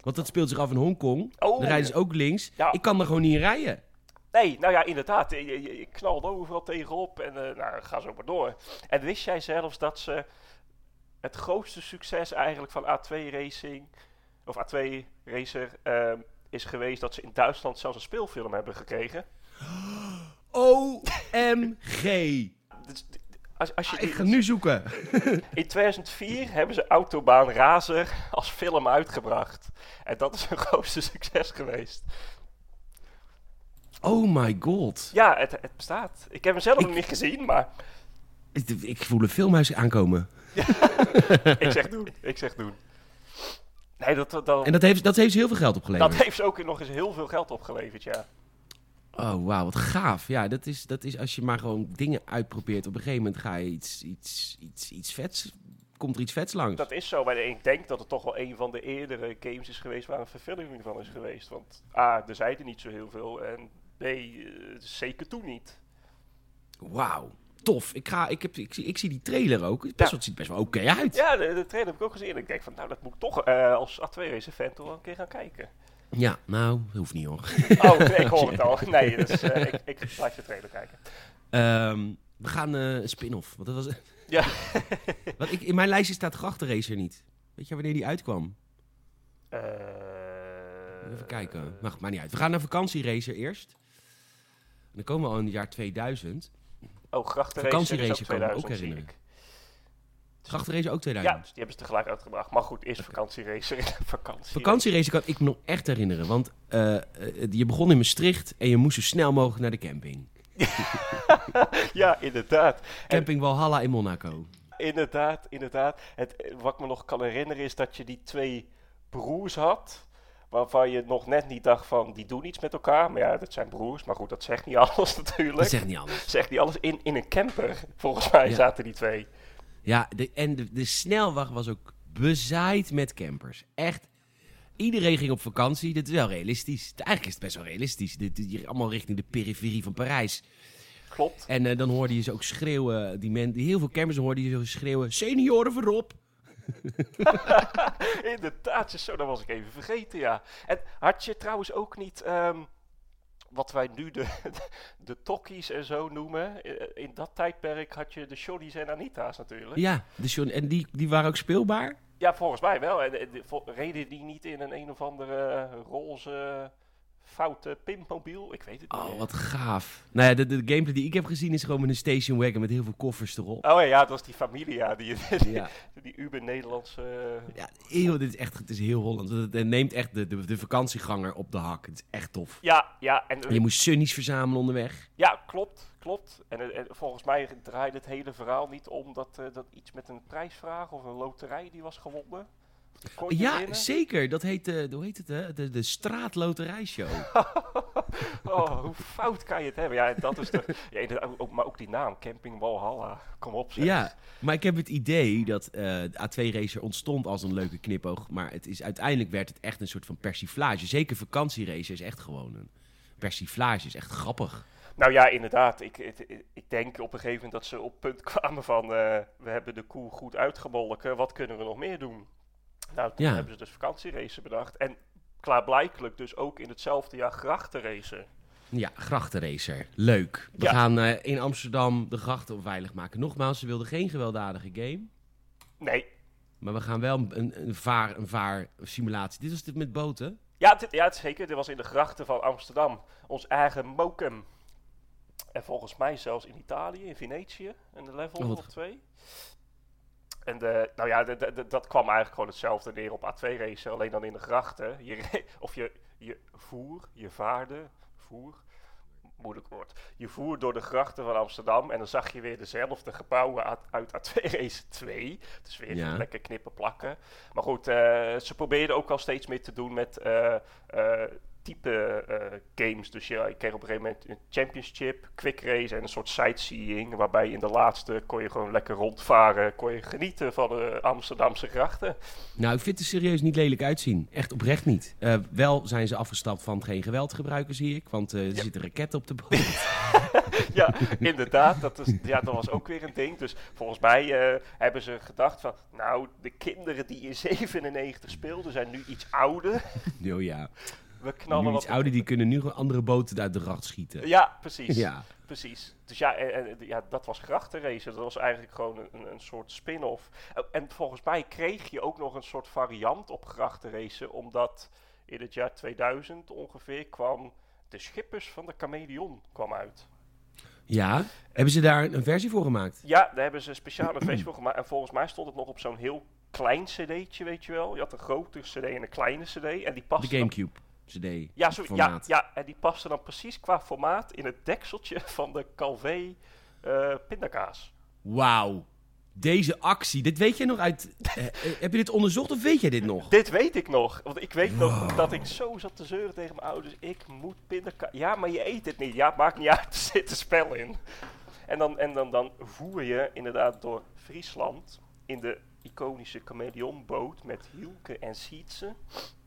Want dat speelt zich af in Hongkong.
Oh.
Dan rijden ze ook links.
Ja.
Ik kan er gewoon niet in rijden.
Nee, nou ja, inderdaad. Je, je, je knalde overal tegenop en eh, nou, ga zo maar door. En wist jij zelfs dat ze het grootste succes eigenlijk van A2 Racing, of A2 Racer, ehm, is geweest dat ze in Duitsland zelfs een speelfilm hebben gekregen? (gasps)
OMG.
Als, als je
Ik ga nu zoeken. (laughs)
In 2004 hebben ze Autobaan Razer als film uitgebracht. En dat is hun (laughs) grootste succes geweest.
Oh my god.
Ja, het, het bestaat. Ik heb hem zelf
Ik-
nog niet gezien, maar
Ik, ik voel een filmhuis aankomen. (laughs)
ik zeg doen. Ik zeg doen. Nee, dat, dat, dat,
En dat heeft, dat heeft ze heel veel geld opgeleverd.
heeft ze ook nog eens heel veel geld opgeleverd, ja.
Oh, wauw, wat gaaf. Ja, dat is, dat is als je maar gewoon dingen uitprobeert. Op een gegeven moment ga je iets, iets, iets, iets vets... Komt er iets vets langs.
Dat is zo, maar ik denk dat het toch wel een van de eerdere games is geweest waar een verfilming van is geweest. Want A, er zeiden niet zo heel veel en B, eh, zeker toen niet.
Wauw, tof. Ik, ga, ik, heb, ik, zie, ik zie die trailer ook. Het best
Ja.
het ziet best wel oké uit.
Ja, de, de trailer heb ik ook gezien en ik denk van, nou, dat moet ik toch eh, als A2 Racer fan toch wel een keer gaan kijken.
Ja, nou, hoeft niet hoor.
Oh, ik hoor (laughs) het al. Nee, dus eh, ik, ik blijf de trailer kijken.
Ehm, we gaan eh, een spin-off. Want dat was,
Ja. (laughs)
want ik, in mijn lijstje staat Grachtenracer niet. Weet je wanneer die uitkwam?
Eh,
Even kijken. Maar, maar niet uit. We gaan naar vakantieracer eerst. En dan komen we al in het jaar 2000.
Oh, Grachtenracer
Vakantieracer kan ik me ook
2000, zie
herinneren.
ik.
Grachtenracer ook
Ja,
2000.
dus die hebben ze tegelijk uitgebracht. Maar goed, eerst vakantieracer in vakantie.
Vakantieracer kan ik me nog echt herinneren. Want eh, eh, je begon in Maastricht en je moest zo snel mogelijk naar de camping. (laughs)
Ja, inderdaad.
Camping Valhalla in Monaco.
Inderdaad, inderdaad. Het, eh, wat ik me nog kan herinneren is dat je die twee broers had. Waarvan je nog net niet dacht van, die doen iets met elkaar. Maar ja, dat zijn broers. Maar goed, dat zegt niet (laughs) alles natuurlijk.
Dat zegt niet anders.
Zegt niet alles in, in een camper. Volgens mij
Ja.
zaten die twee.
Ja, de, en de, de snelwacht was ook bezaaid met campers. Echt. Iedereen ging op vakantie. Dit is wel realistisch. Eigenlijk is het best wel realistisch. Dit, hier allemaal richting de periferie van Parijs.
Klopt.
En eh, dan hoorde je ze ook schreeuwen. Die men, die heel veel campers hoorden je zo schreeuwen. Senioren voorop. (laughs)
Inderdaad, zo, dat was ik even vergeten, ja. En had je trouwens ook niet, ehm, wat wij nu de, (laughs) de tokkies en zo noemen, eh, in dat tijdperk had je de Johnny's en Anita's natuurlijk.
Ja, de John, en die, die waren ook speelbaar?
Ja, volgens mij wel. En, reden die niet in een een of andere roze foute pimpmobiel? Ik weet het niet.
Oh, wat gaaf. Nou ja, de, de gameplay die ik heb gezien is gewoon met een station wagon met heel veel koffers erop.
Oh ja, dat was die Familia, (laughs) die, die,
Ja,
die Uber-Nederlandse...
ja heel, dit is echt het is heel Holland. Het, het neemt echt de, de, de vakantieganger op de hak. Het is echt tof.
Ja, ja, en,
En je moest sunnies verzamelen onderweg.
ja, klopt, klopt. En, eh, en volgens mij draaide het hele verhaal niet om dat, eh, dat iets met een prijsvraag of een loterij die was gewonnen.
Ja, zeker. Dat heet, de, hoe heet het, hè? De, de straatloterijshow. (laughs)
Oh, hoe fout kan je het hebben? Ja, dat is de... Ja, ook, maar ook die naam, Camping Walhalla. Kom op, zeg.
Ja, maar ik heb het idee dat eh, de A2-racer ontstond als een leuke knipoog. Maar het is, uiteindelijk werd het echt een soort van persiflage. Zeker vakantieracer is echt gewoon een persiflage. is echt grappig.
Nou ja, inderdaad. Ik, ik, ik denk op een gegeven moment dat ze op punt kwamen van... eh, we hebben de koe goed uitgemolken, wat kunnen we nog meer doen? Nou, toen
Ja.
hebben ze dus vakantieracen bedacht. En klaarblijkelijk dus ook in hetzelfde jaar grachtenracen.
Ja, grachtenracer. Leuk. We
Ja.
gaan eh, in Amsterdam de grachten veilig maken. Nogmaals, ze wilden geen gewelddadige game.
Nee.
Maar we gaan wel een, een, vaar, een vaar simulatie. Dit was dit met boten.
Ja, dit, ja, zeker. Dit was in de grachten van Amsterdam. Ons eigen Mokum. En volgens mij zelfs in Italië, in Venetië. Een level
Oh, wat
of twee. En de, nou ja, de, de- de- dat kwam eigenlijk gewoon hetzelfde neer op A2-racer. Alleen dan in de grachten. Je, (laughs) of je, je voer, je vaarde, voer, moeilijk woord. Je voer door de grachten van Amsterdam. En dan zag je weer dezelfde gebouwen uit, uit A2-racer 2. Dus weer
Ja.
lekker knippen plakken. Maar goed, eh, ze probeerden ook al steeds meer te doen met eh, eh, type eh, games. Dus ja, ik kreeg op een gegeven moment een championship, quick race en een soort sightseeing. Waarbij in de laatste kon je gewoon lekker rondvaren, kon je genieten van de Amsterdamse grachten.
Nou, ik vind het er serieus niet lelijk uitzien. Echt oprecht niet. Eh, wel zijn ze afgestapt van geen geweld gebruiken, zie ik. Want eh, er zitten raketten op de boot. (laughs)
ja, inderdaad, dat, is, ja, dat was ook weer een ding. Dus volgens mij hebben ze gedacht van, nou, de kinderen die in 97 speelden zijn nu iets ouder. (laughs)
oh ja.
We
Nu
knallen
iets
wat...
ouder, die kunnen nu gewoon andere boten uit de racht schieten.
Ja, precies.
Ja.
Precies. Dus ja, en, en, ja dat was grachtenracen. Dat was eigenlijk gewoon een, een soort spin-off. Oh, En volgens mij kreeg je ook nog een soort variant op grachtenracen. Omdat in het jaar 2000 ongeveer kwam de Schippers van de Chameleon kwam uit.
Ja? Hebben ze daar een versie voor gemaakt?
Ja, daar hebben ze een speciale versie voor gemaakt. En volgens mij stond het nog op zo'n heel klein cd'tje, weet je wel. Je had een grote cd en een kleine cd. En die paste
De Gamecube CD.
Ja, zo, ja,
formaat.
ja, en die paste dan precies qua formaat in het dekseltje (laughs) van de Calvé eh pindakaas.
Wauw. Deze actie, dit weet jij nog uit... eh, eh, heb je dit onderzocht of weet jij dit nog?
Dit weet ik nog. Want ik weet nog dat ik zo zat te zeuren tegen mijn ouders. Ik moet pindakaas... Ja, maar je eet het niet. Ja, maakt niet uit. (laughs) Er zit een spel in. En dan, en dan, dan voer je inderdaad door Friesland in de iconische chameleonboot met Hielke en Sietse.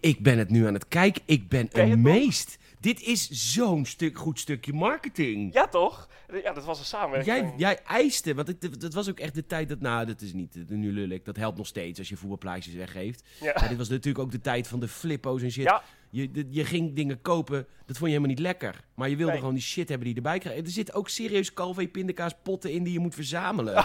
Ik ben het nu aan het kijken. Ik ben een
nog?
meest. Dit is zo'n stuk, goed stukje marketing.
Ja, toch? Ja, dat was een samenwerking.
Jij, jij eiste, want het, dat was ook echt de tijd dat, nou, dat is niet, nu lul ik, dat helpt nog steeds als je voetbalplaatjes weggeeft.
Ja.
Maar dit was natuurlijk ook de tijd van de flippo's en shit.
Ja.
Je, je ging dingen kopen, dat vond je helemaal niet lekker. Maar je wilde
Nee.
gewoon die shit hebben die erbij krijgt. Er zitten ook serieus Calvé pindakaas potten in die je moet verzamelen. (laughs)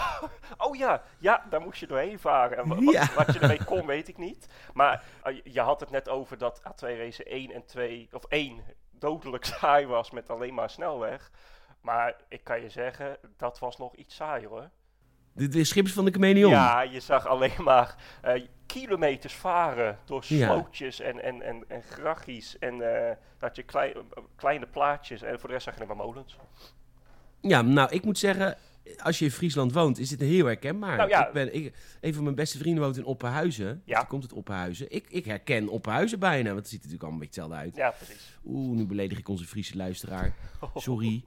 Oh ja, ja, daar moest je doorheen varen. En wa- wat,
Ja.
wat je ermee kon, weet ik niet. Maar eh, je- je had het net over dat A2 Race 1 en 2, of 1 dodelijk (laughs) saai was met alleen maar snelweg. Maar ik kan je zeggen, dat was nog iets saaier hoor.
De, de schippers van de chameleon.
Ja, je zag alleen maar eh, kilometers varen door
Ja.
slootjes en, en, en, en grachies. En eh had je klei- kleine plaatjes en voor de rest zag je alleen maar molens.
Ja, nou, ik moet zeggen, als je in Friesland woont, is dit heel herkenbaar.
Nou ja.
ik ben, ik, een van mijn beste vrienden woont in Oppenhuizen.
Ja.
Ja. komt het Oppenhuizen. Ik, ik herken Oppenhuizen bijna, want het ziet er natuurlijk allemaal een beetje hetzelfde uit.
Ja, precies.
Oeh, nu beledig ik onze Friese luisteraar. (laughs) Sorry.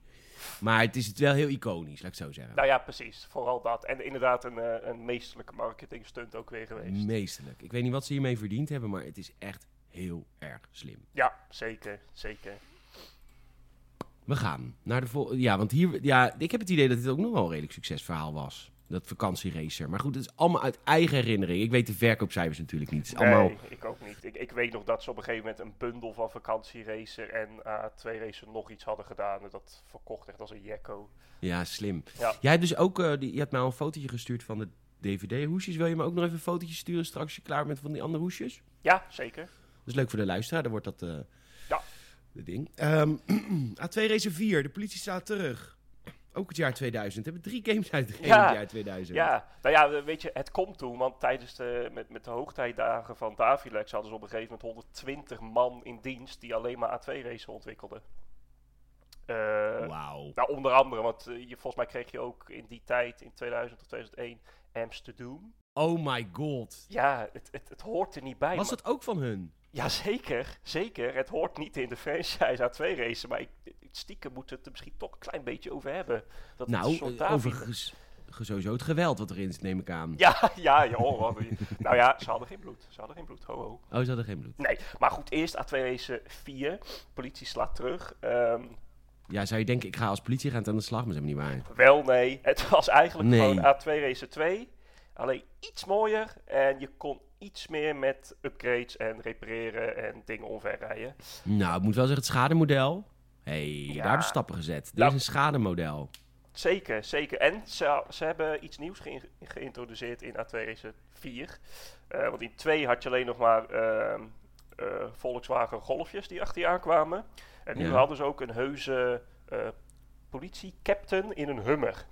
Maar het is het wel heel iconisch, laat ik zo zeggen.
Nou ja, precies. Vooral dat. En inderdaad een, eh, een meesterlijke marketing stunt ook weer geweest.
Meestelijk. Ik weet niet wat ze hiermee verdiend hebben, maar het is echt heel erg slim.
Ja, zeker, zeker.
We gaan naar de volgende. Ja, want hier. Ja, ik heb het idee dat dit ook nog wel een redelijk succesverhaal was. Dat vakantieracer. Maar goed, het is allemaal uit eigen herinnering. Ik weet de verkoopcijfers natuurlijk niet. Allemaal...
Nee, ik ook niet. Ik, ik weet nog dat ze op een gegeven moment een bundel van vakantieracer en A2 racer nog iets hadden gedaan. En dat verkocht echt als een jekko.
Ja, slim.
Ja.
Jij hebt dus ook, eh, die, je hebt mij al een fotootje gestuurd van de DVD-hoesjes. Wil je me ook nog even een fotootje sturen straks als je klaar bent van die andere hoesjes?
Ja, zeker.
Dat is leuk voor de luisteraar, dan wordt dat eh
Ja.
de ding. Ehm, A2 Racer 4, de politie staat terug. Ook het jaar 2000. We hebben drie games uitgegeven
Ja.
het jaar 2000.
Ja, nou ja, weet je, het komt toen. Want tijdens de, met, met de hoogtijdagen van Davilex hadden ze op een gegeven moment 120 man in dienst die alleen maar A2 racer ontwikkelden. Eh,
Wauw.
Nou, onder andere, want eh, je, volgens mij kreeg je ook in die tijd, in 2000 of 2001, Amsterdam.
Oh my god.
Ja, het, het, het hoort er niet bij.
Was
maar-
dat ook van hun?
Ja, zeker. Zeker. Het hoort niet in de franchise A2 racen. Maar ik, stiekem moeten we het er misschien toch een klein beetje over hebben. Dat
Nou, eh, overigens ge- sowieso het geweld wat erin zit, neem ik aan.
Ja, ja, joh. (laughs) nou ja, ze hadden geen bloed. Ze hadden geen bloed. Ho, ho.
Oh, ze hadden geen bloed.
Nee, maar goed. Eerst A2 racen 4. Politie slaat terug. Ehm,
Ja, zou je denken, ik ga als politieagent aan de slag, maar dat is helemaal niet waar.
wel, nee. Het was eigenlijk
Nee.
gewoon A2 racer 2. Alleen iets mooier. En je kon iets meer met upgrades en repareren en dingen omverrijden.
Nou, ik moet wel zeggen, het schademodel. hey,
Ja.
daar hebben stappen gezet. Dit
Nou.
is een schademodel.
Zeker, zeker. En ze, ze hebben iets nieuws geïn- geïntroduceerd in A2 Racer 4. Eh, want in 2 had je alleen nog maar ehm, eh, Volkswagen Golfjes die achter je aankwamen. En nu
Ja.
hadden ze ook een heuse eh politiecaptain in een Hummer.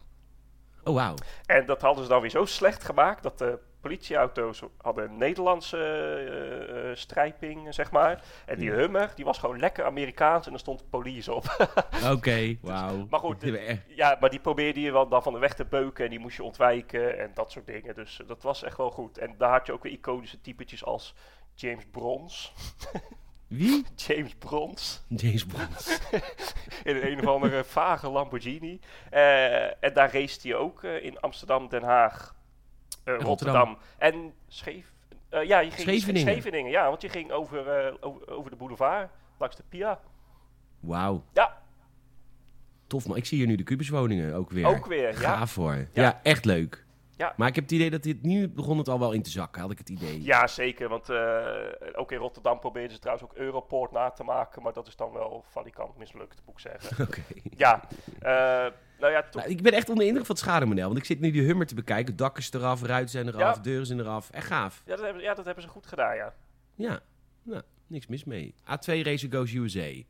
Oh, wauw.
En dat hadden ze dan weer zo slecht gemaakt dat de politieauto's hadden een Nederlandse eh, strijping, zeg maar. En die. Hummer, die was gewoon lekker Amerikaans en er stond police op. (laughs)
Oké, wauw.
maar goed, Ja, maar die probeerde je wel dan van de weg te beuken en die moest je ontwijken en dat soort dingen. Dus eh, dat was echt wel goed. En daar had je ook weer iconische typetjes als James Brons. (laughs)
Wie? (laughs)
James Brons.
James (laughs) Bond.
In een, een of andere vage Lamborghini. Eh, en daar race hij ook eh, in Amsterdam, Den Haag, eh,
Rotterdam.
Rotterdam. en Scheef... ja, je ging
Scheveningen.
Scheveningen, ja, want je ging over, over, over de boulevard, langs de Pia.
Wauw.
Ja,
Tof, maar ik zie hier nu de kubuswoningen ook weer.
ook weer. Ja,
Gaaf hoor. Ja.
Ja.
echt leuk.
Ja.
Maar ik heb het idee dat dit nu begon het al wel in te zakken, had ik het idee.
Ja, zeker. Want eh, ook in Rotterdam probeerden ze trouwens ook Europort na te maken. Maar dat is dan wel valikant mislukt, moet ik zeggen.
Oké.
ja, eh, nou ja,
Nou, ik ben echt onder de indruk van het schademodel. Want ik zit nu die Hummer te bekijken. Dak is eraf, ruiten zijn eraf,
Ja.
deuren zijn eraf. Echt gaaf.
ja, dat hebben, ja, dat hebben ze goed gedaan, ja.
Ja, nou, niks mis mee. A2 Racer Goes USA.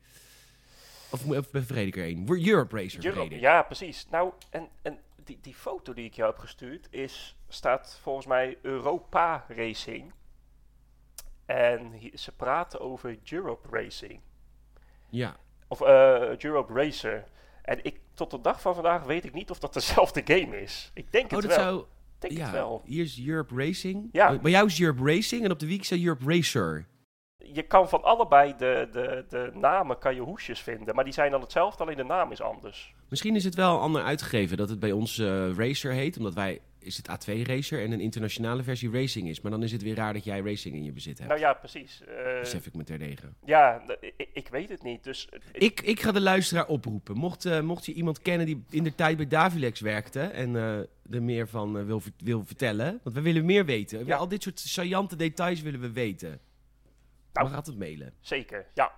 Of vergeet ik er één. Europe Racer
Europe, ja, precies. Nou, en, en die, die foto die ik jou heb gestuurd is, staat volgens mij Europa Racing. En hi- ze praten over Europe Racing.
Ja.
Of eh, Europe Racer. En ik, tot de dag van vandaag weet ik niet of dat dezelfde game is. Ik denk
Oh,
het
dat
wel.
zou...
Ik denk
ja,
het wel.
hier is Europe Racing.
Ja.
Oh, Bij jou is Europe Racing en op de week staat Europe Racer.
Je kan van allebei de, de, de namen kan je hoesjes vinden. Maar die zijn dan hetzelfde, alleen de naam is anders.
Misschien is het wel ander uitgegeven dat het bij ons eh, Racer heet. Omdat wij is het A2 Racer en een internationale versie Racing is. Maar dan is het weer raar dat jij Racing in je bezit hebt.
Nou ja, precies. Eh,
Besef ik me terdege.
ja, ik, ik weet het niet. Dus
Ik, ik ga de luisteraar oproepen. Mocht, eh, mocht je iemand kennen die in de tijd bij Davilex werkte en er meer van wil, wil vertellen. Want we willen meer weten. We-
Ja.
Al dit soort saillante details willen we weten.
Nou.
Maar gaat het mailen?
zeker, ja.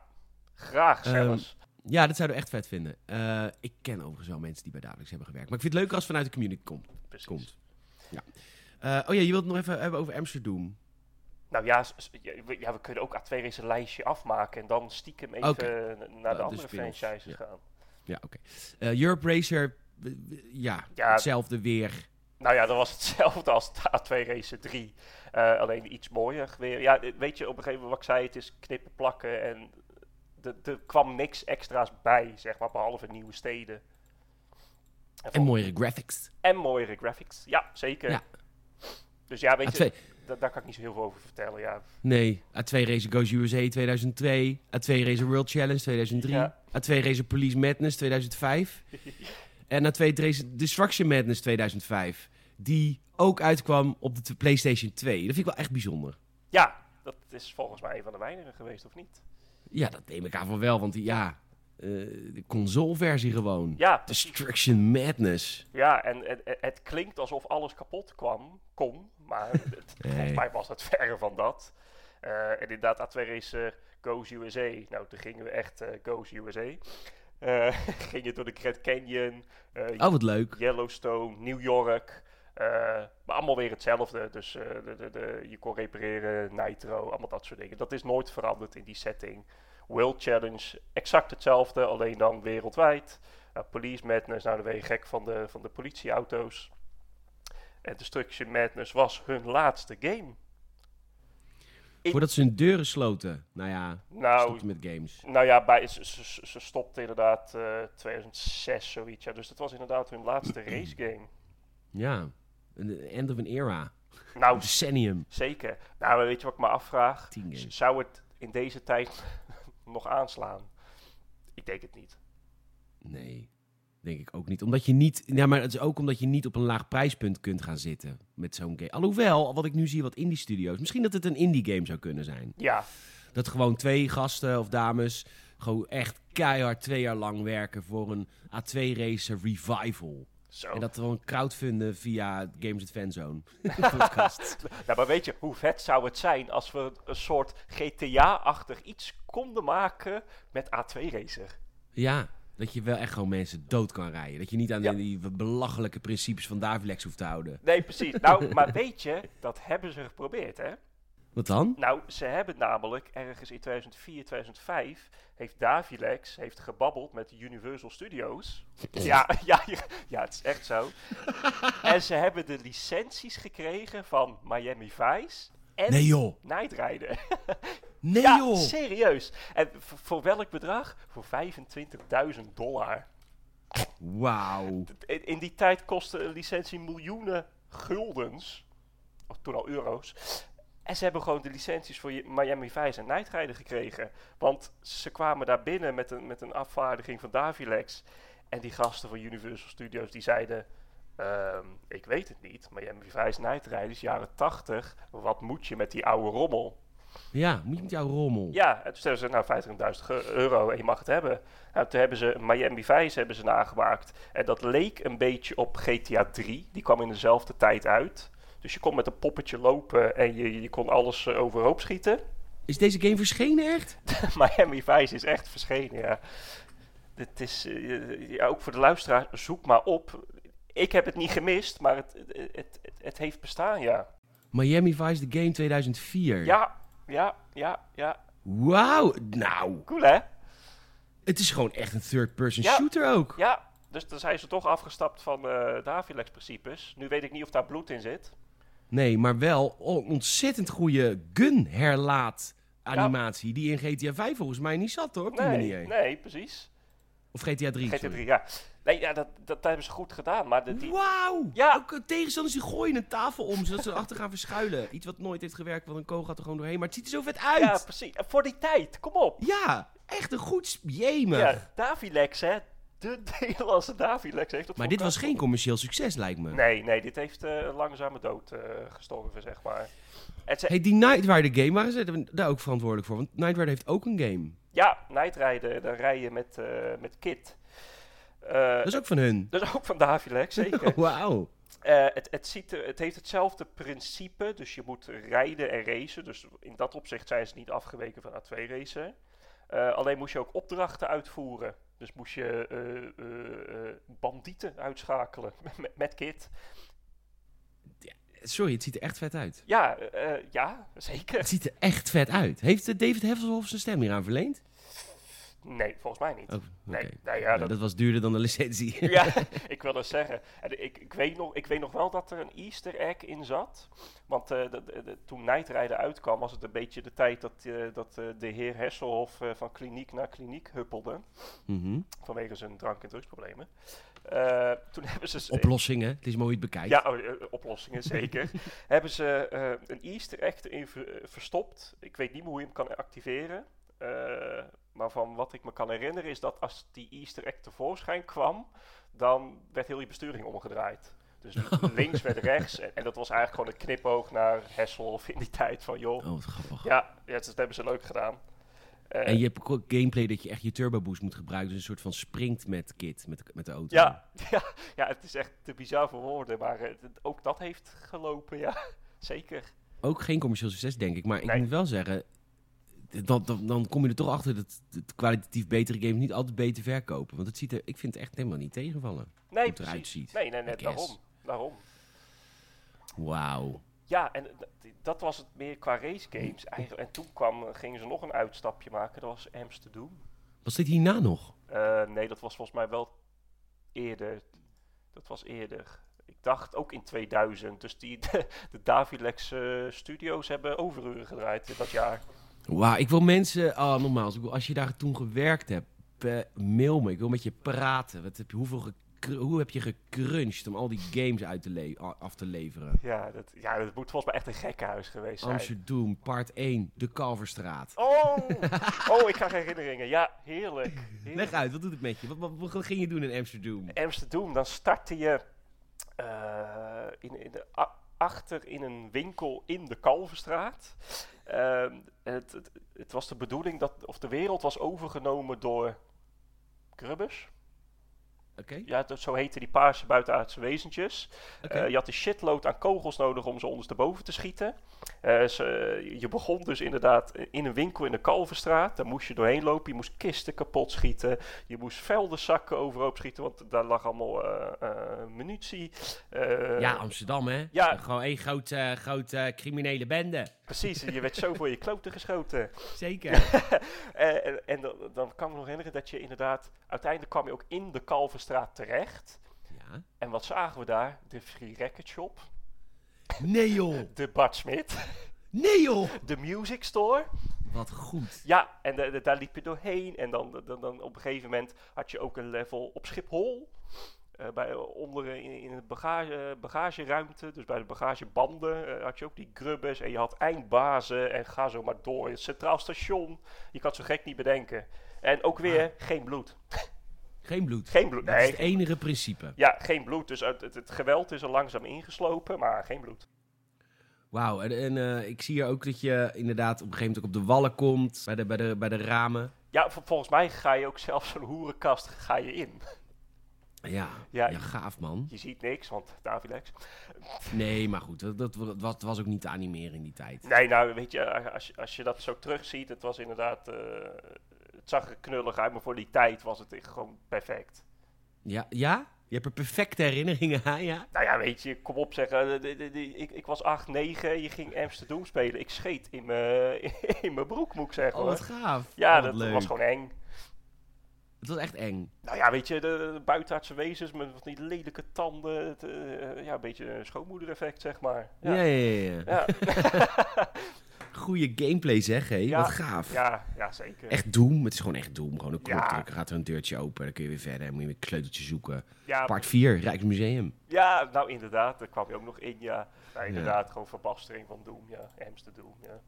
Graag
Ehm,
zelfs.
Ja, dat zouden we echt vet vinden. Eh, ik ken overigens wel mensen die bij Davilex hebben gewerkt. Maar ik vind het leuker als het vanuit de community komt.
precies.
komt. Ja. Eh, oh ja, je wilt het nog even hebben over Amsterdam.
Nou ja, we, kunnen ook A2 eens een lijstje afmaken. En dan stiekem even naar de
de
andere franchises
ja.
gaan.
Ja, oké. Eh, Europe Racer, Ja. hetzelfde weer.
Nou ja, dat was (laughs) hetzelfde als de A2 Racer 3. Eh, alleen iets mooier weer. Ja, eh, weet je, op een gegeven moment wat ik zei, het is knippen, plakken en er- kwam niks extra's bij, zeg maar, behalve nieuwe steden.
En mooiere graphics.
en mooiere graphics. Ja, zeker.
Ja.
Dus ja, weet je,
A2,
da- daar kan ik niet zo heel veel over vertellen. Ja,
nee, A2 Racer Goes USA 2002. A2 Racer World Challenge 2003.
Ja.
A2 Racer Police Madness 2005. (laughs) en A2 Racer Destruction Madness 2005. Die ook uitkwam op de PlayStation 2. Dat vind ik wel echt bijzonder.
ja, dat is volgens mij een van de weinigen geweest, of niet?
Ja, dat neem ik aan van wel. Want die, ja, eh, de consoleversie gewoon.
Ja.
Destruction Madness.
Ja, en, en het klinkt alsof alles kapot kwam, kon, maar het, (laughs) volgens mij was het (laughs) verre van dat. Eh, en inderdaad, A2 Racer Goes USA. Nou, toen gingen we echt eh Goes USA. Eh (laughs) gingen door de Grand Canyon, eh,
Oh, wat leuk.
Yellowstone, New York. eh, maar allemaal weer hetzelfde. Dus de, de, de, je kon repareren, nitro, allemaal dat soort dingen. Dat is nooit veranderd in die setting. World Challenge, exact hetzelfde, alleen dan wereldwijd. Police Madness, nou dan ben je gek van de, van de politieauto's. En Destruction Madness was hun laatste game. Ik-
Voordat ze hun deuren sloten. Nou ja,
Nou,
met games.
nou ja, bij, ze, ze, stopte inderdaad eh 2006, zoiets. Ja, dus dat was inderdaad hun laatste (clears throat) racegame.
Ja, een end of an era.
Nou, (laughs)
Decennium.
Zeker. Nou, weet je wat ik me afvraag? Zou het in deze tijd (laughs) nog aanslaan? Ik denk het niet.
Nee, denk ik ook niet. Omdat je niet... Ja, maar het is ook omdat je niet op een laag prijspunt kunt gaan zitten met zo'n game. Alhoewel, wat ik nu zie, wat indie studio's... Misschien dat het een indie game zou kunnen zijn.
Ja,
Dat gewoon twee gasten of dames gewoon echt keihard twee jaar lang werken voor een A2-racer revival.
zo.
En dat gewoon crowdfunden via Games at Fanzone. (laughs) podcast.
Nou, maar weet je, hoe vet zou het zijn als we een soort GTA-achtig iets konden maken met A2-racer?
Ja, dat je wel echt gewoon mensen dood kan rijden. Dat je niet aan
Ja.
die belachelijke principes van Davilex hoeft te houden.
Nee, precies. Nou, maar weet je, dat hebben ze geprobeerd, hè?
Wat dan?
Nou, ze hebben namelijk ergens in 2004, 2005 heeft Davilex heeft gebabbeld met Universal Studios. Ja, (laughs) ja, ja, ja, het is echt zo. (laughs) en ze hebben de licenties gekregen van Miami Vice en
Nee joh.
Night Rider. (laughs)
Nee
ja,
joh.
serieus. En voor welk bedrag? Voor 25.000 dollar.
Wauw.
In, in die tijd kostte een licentie miljoenen guldens. Of toen al euro's. En ze hebben gewoon de licenties voor Miami Vice en Night Rider gekregen. Want ze kwamen daar binnen met een, met een afvaardiging van Davilex. En die gasten van Universal Studios die zeiden... ehm, ik weet het niet. Miami Vice Night Rider is jaren 80. Wat moet je met die oude rommel?
Ja, moet je met jouw rommel.
Ja, en toen zeiden ze, nou 25.000 ge- euro en je mag het hebben. Nou, toen hebben ze Miami Vice hebben ze nagemaakt. En dat leek een beetje op GTA 3. Die kwam in dezelfde tijd uit. Dus je kon met een poppetje lopen en je, je kon alles eh, overhoop schieten.
Is deze game verschenen echt? (laughs)
Miami Vice is echt verschenen, ja. Dit is, eh, ja, ook voor de luisteraar, zoek maar op. Ik heb het niet gemist, maar het, het, het, het, het heeft bestaan, ja.
Miami Vice The Game 2004.
Ja, ja, ja, ja.
Wauw. Nou,
Cool, hè?
het is gewoon echt een third-person
Ja.
shooter ook.
Ja, dus dan zijn ze toch afgestapt van eh Davilex-principes. Nu weet ik niet of daar bloed in zit.
Nee, maar wel een ontzettend goede gun-herlaat animatie. Die in GTA 5 volgens mij niet zat hoor, op die
Nee,
manier.
nee, precies.
Of GTA 3.
GTA
sorry.
3, ja. Nee, ja, dat, dat hebben ze goed gedaan. Maar de, die,
Wauw!
Ja.
Ook eh, tegenstanders die gooien een tafel om, zodat ze erachter gaan verschuilen. Iets wat nooit heeft gewerkt, want een kogel gaat er gewoon doorheen. Maar het ziet er zo vet uit!
ja, precies. Voor die tijd, kom op.
Ja, echt een goed jemig.
Ja, Davilex, hè. De Nederlandse Davilex heeft het
maar dit was geen commercieel succes, lijkt me.
Nee, nee, dit heeft eh, een langzame dood eh, gestorven, zeg maar. Ze,
Hey, die Night Rider game, waren ze daar ook verantwoordelijk voor? Want Night Rider heeft ook een game.
Ja, Nightrijden, dan rij je met, met Kit. Eh,
Dat is ook van hun.
dat is ook van Davilex, zeker. (laughs)
Wauw.
Eh, het, het, ziet er, het heeft hetzelfde principe, dus je moet rijden en racen. Dus in dat opzicht zijn ze niet afgeweken van A2-racen. Eh, alleen moest je ook opdrachten uitvoeren. Dus moest je eh, bandieten uitschakelen (laughs) met, met Kit.
Sorry, het ziet er echt vet uit.
Ja, ja, zeker.
Het ziet er echt vet uit. Heeft David Hasselhoff zijn stem hier aan verleend?
Nee, volgens mij niet.
Oh.
Nee, ja,
Nou,
dat-
was duurder dan de licentie. (laughs)
Ja, (laughs) ik wil dat zeggen. En ik, ik, weet nog, ik weet nog wel dat er een easter egg in zat. Want eh, de, toen Nightrijden uitkwam, was het een beetje de tijd dat, eh, dat eh, de heer Hesselhoff van kliniek naar kliniek huppelde.
Mhm.
Vanwege zijn drank- en drugsproblemen. Toen (laughs) hebben ze...
Oplossingen, het is mooi het bekijkt.
Ja, oh, oplossingen zeker. hebben ze een easter egg erin ver- verstopt. Ik weet niet meer hoe je hem kan activeren. Maar van wat ik me kan herinneren is dat als die easter egg tevoorschijn kwam, dan werd heel die besturing omgedraaid. Dus (laughs) links werd rechts. En, en dat was eigenlijk gewoon een knipoog naar Hessel of in die tijd van joh.
Oh.
Ja, ja, dat hebben ze leuk gedaan. Eh,
En je hebt ook gameplay dat je echt je turbo boost moet gebruiken. Dus een soort van springt met kit, met, met de auto.
ja, (laughs) ja, ja, het is echt te bizar voor woorden, maar eh, het- ook dat heeft gelopen, ja. (laughs) Zeker.
Ook geen commercieel succes, denk ik. Maar ik
Nee.
moet wel zeggen, dan, dan, dan kom je er toch achter dat het kwalitatief betere games niet altijd beter verkopen. Want het ziet er, ik vind het echt helemaal niet tegenvallen.
Nee,
Hoe het eruit ziet.
Nee, nee,
guess.
daarom. daarom.
Wauw.
Ja, en dat was het meer qua race games eigenlijk. En toen kwam, eh, gingen ze nog een uitstapje maken, dat was Amsterdam.
Was dit hierna nog?
Eh, nee, dat was volgens mij wel eerder. Dat was eerder. Ik dacht ook in 2000. Dus die, de, (laughs) de Davilex eh, Studios hebben overuren gedraaid in dat jaar.
Wauw, ik wil mensen... Oh, nogmaals, ik wil, als je daar toen gewerkt hebt, mail me. Ik wil met je praten. Wat heb je, hoeveel hoe heb je gecrunched om al die games uit te af te leveren?
Ja dat, ja, dat moet volgens mij echt een gekkenhuis geweest zijn.
Amsterdam, part 1, de Kalverstraat.
Oh, (laughs) oh, ik krijg herinneringen. Ja, heerlijk. heerlijk.
Leg uit, wat doet het met je? Wat, wat, wat ging je doen in Amsterdam?
Amsterdam, dan startte je eh, in, in de, achter in een winkel in de Kalverstraat. Ehm, het, het, het was de bedoeling dat, of de wereld was overgenomen door Grubbers. Ja, dat, zo heette die paarse buitenaardse wezentjes. Eh, je had een shitload aan kogels nodig om ze ondersteboven te schieten. Eh, ze- je begon dus inderdaad in een winkel in de Kalverstraat. Daar moest je doorheen lopen. Je moest kisten kapot schieten. Je moest veldenzakken overhoop schieten, want daar lag allemaal eh, munitie.
Ja, Amsterdam, hè?
ja.
Gewoon één groot, groot eh, criminele bende.
Precies, je werd zo voor je kloten geschoten. (laughs)
Zeker. (laughs)
En en dan, dan kan ik me nog herinneren dat je inderdaad... Uiteindelijk kwam je ook in de Kalverstraat terecht.
ja.
En wat zagen we daar? De Free Record Shop.
Nee joh. (laughs)
De Bart Smit.
Nee joh.
De Music Store.
Wat goed.
Ja, en de- de- daar liep je doorheen. En dan, dan, dan op een gegeven moment had je ook een level op Schiphol. Eh, bij, onder in, in de bagage, bagageruimte, dus bij de bagagebanden, eh, had je ook die grubbers. En je had eindbazen en ga zo maar door. Het Centraal Station. Je kan het zo gek niet bedenken. En ook weer geen bloed.
Geen bloed.
Geen bloed.
Dat is
Nee,
het enige principe.
ja, geen bloed. Dus het, het, het geweld is er langzaam ingeslopen, maar geen bloed.
Wauw. En, en eh, ik zie hier ook dat je inderdaad op een gegeven moment ook op de wallen komt. Bij de, bij de, bij de ramen.
Ja, vol- volgens mij ga je ook zelfs zo'n hoerenkast ga je in.
Ja.
Ja,
Ja, gaaf man.
Je ziet niks, want Davilex.
Nee, maar goed. Dat, dat, dat was, was ook niet te animeren in die tijd.
Nee, nou weet je, als je, als je dat zo terugziet, het was inderdaad, eh, het zag er knullig uit, maar voor die tijd was het echt gewoon perfect.
Ja? Ja? Je hebt er perfecte herinneringen aan, ja?
Nou ja, weet je, kom op zeggen, eh, ik, ik was 8, 9, je ging Amsterdam spelen. Ik scheet in mijn (laughs) broek, moet ik zeggen.
Oh, wat gaaf.
ja,
Oh, wat
dat
leuk.
was gewoon eng.
Het was echt eng.
Nou ja, weet je, de, de buitenaardse wezens met van die lelijke tanden, het, eh, ja, een beetje een schoonmoedereffect, zeg maar.
Ja, ja, ja. ja.
ja, (laughs) (laughs)
Goeie gameplay zeg, hé.
Ja.
Wat gaaf.
ja, ja, zeker.
Echt Doom. Het is gewoon echt Doom. Gewoon een knop
Ja.
drukken, gaat er een deurtje open. Dan kun je weer verder. Dan moet je weer een sleuteltje zoeken.
Ja,
Part 4, Rijksmuseum.
Ja, nou inderdaad, daar kwam je ook nog in, ja. inderdaad, gewoon verbastering van Doom, ja. Amsterdam, ja.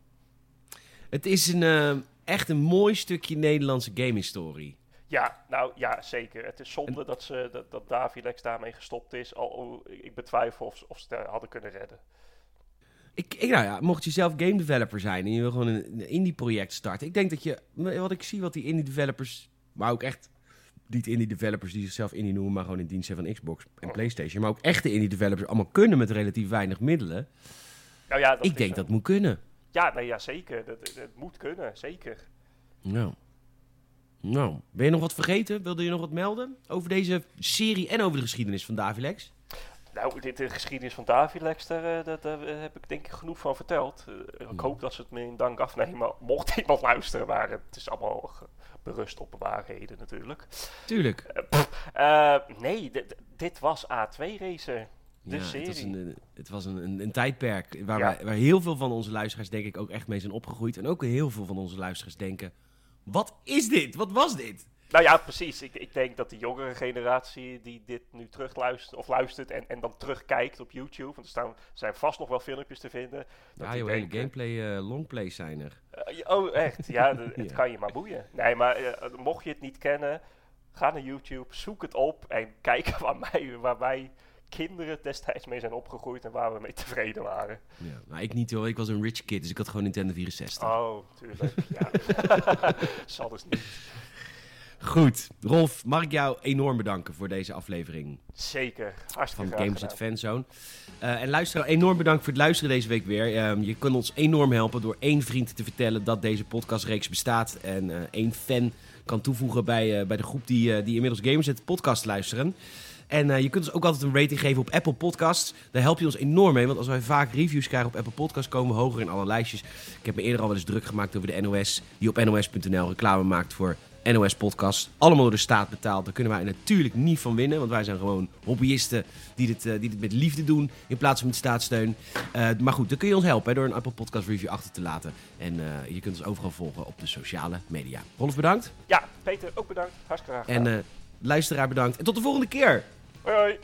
Het is een, eh, echt een mooi stukje Nederlandse gaming-story.
Ja, nou ja, zeker. Het is zonde dat, ze, dat, dat Davilex daarmee gestopt is. Al, ik betwijfel of, ze- of ze het hadden kunnen redden.
Ik, ik, nou ja, mocht je zelf game developer zijn en je wil gewoon een, indie project starten. Ik denk dat je, wat ik zie wat die indie developers, maar ook echt niet indie developers die zichzelf indie noemen, maar gewoon in dienst zijn van Xbox en Playstation. Maar ook echte indie developers allemaal kunnen met relatief weinig middelen.
Nou ja, dat
ik denk dat moet kunnen.
Ja, nee, ja, zeker. Dat moet kunnen, zeker.
Nou. Nou, ben je nog wat vergeten? Wilde je nog wat melden over deze serie en over de geschiedenis van Davilex?
Nou, dit, de geschiedenis van Davilex, daar, eh, daar, daar heb ik denk ik genoeg van verteld. Eh, ik hoop dat ze het me in dank afnemen, mocht iemand (laughs) luisteren. Maar het is allemaal berust op waarheden natuurlijk.
Tuurlijk.
Eh, nee, dit- dit was A2-racer. De
Ja,
serie.
Het was een, het was een, een, een tijdperk waar,
Ja.
wij- waar heel veel van onze luisteraars denk ik ook echt mee zijn opgegroeid. En ook heel veel van onze luisteraars denken, wat is dit? Wat was dit?
Nou ja, precies. Ik, ik denk dat de jongere generatie die dit nu terugluistert of luistert en, en dan terugkijkt op YouTube, want er staan, zijn vast nog wel filmpjes te vinden.
Ja, joh,
denken,
gameplay, eh, longplays zijn er.
eh, oh, echt? Ja, (laughs) het kan je maar boeien. Nee, maar eh, mocht je het niet kennen, ga naar YouTube, zoek het op en (laughs) kijk waar wij, waar wij kinderen destijds mee zijn opgegroeid en waar we mee tevreden waren.
Ja, nou, ik niet hoor. Ik was een rich kid, dus ik had gewoon Nintendo 64.
Oh, tuurlijk. ja. (laughs) Zal dus niet.
Goed. Rolf, mag ik jou enorm bedanken voor deze aflevering
Zeker. Hartstikke
van
graag
Games at. Fanzone. Eh en luisteraar, enorm bedankt voor het luisteren deze week weer. Ehm, je kunt ons enorm helpen door één vriend te vertellen dat deze podcastreeks bestaat. En eh, één fan kan toevoegen bij, eh, bij de groep die, die inmiddels Games at podcast luisteren. En je kunt ons ook altijd een rating geven op Apple Podcasts. Daar help je ons enorm mee, want als wij vaak reviews krijgen op Apple Podcasts, komen we hoger in alle lijstjes. Ik heb me eerder al wel eens druk gemaakt over de NOS, die op nos.nl reclame maakt voor NOS Podcasts. Allemaal door de staat betaald. Daar kunnen wij natuurlijk niet van winnen, want wij zijn gewoon hobbyisten die dit, eh, die dit met liefde doen in plaats van met staatssteun. Eh, maar goed, dan kun je ons helpen hè, door een Apple Podcast review achter te laten. En eh, je kunt ons overal volgen op de sociale media. Rolf, bedankt.
Ja, Peter, ook bedankt. Hartstikke graag
En luisteraar bedankt. En tot de volgende keer.
Hoi hoi.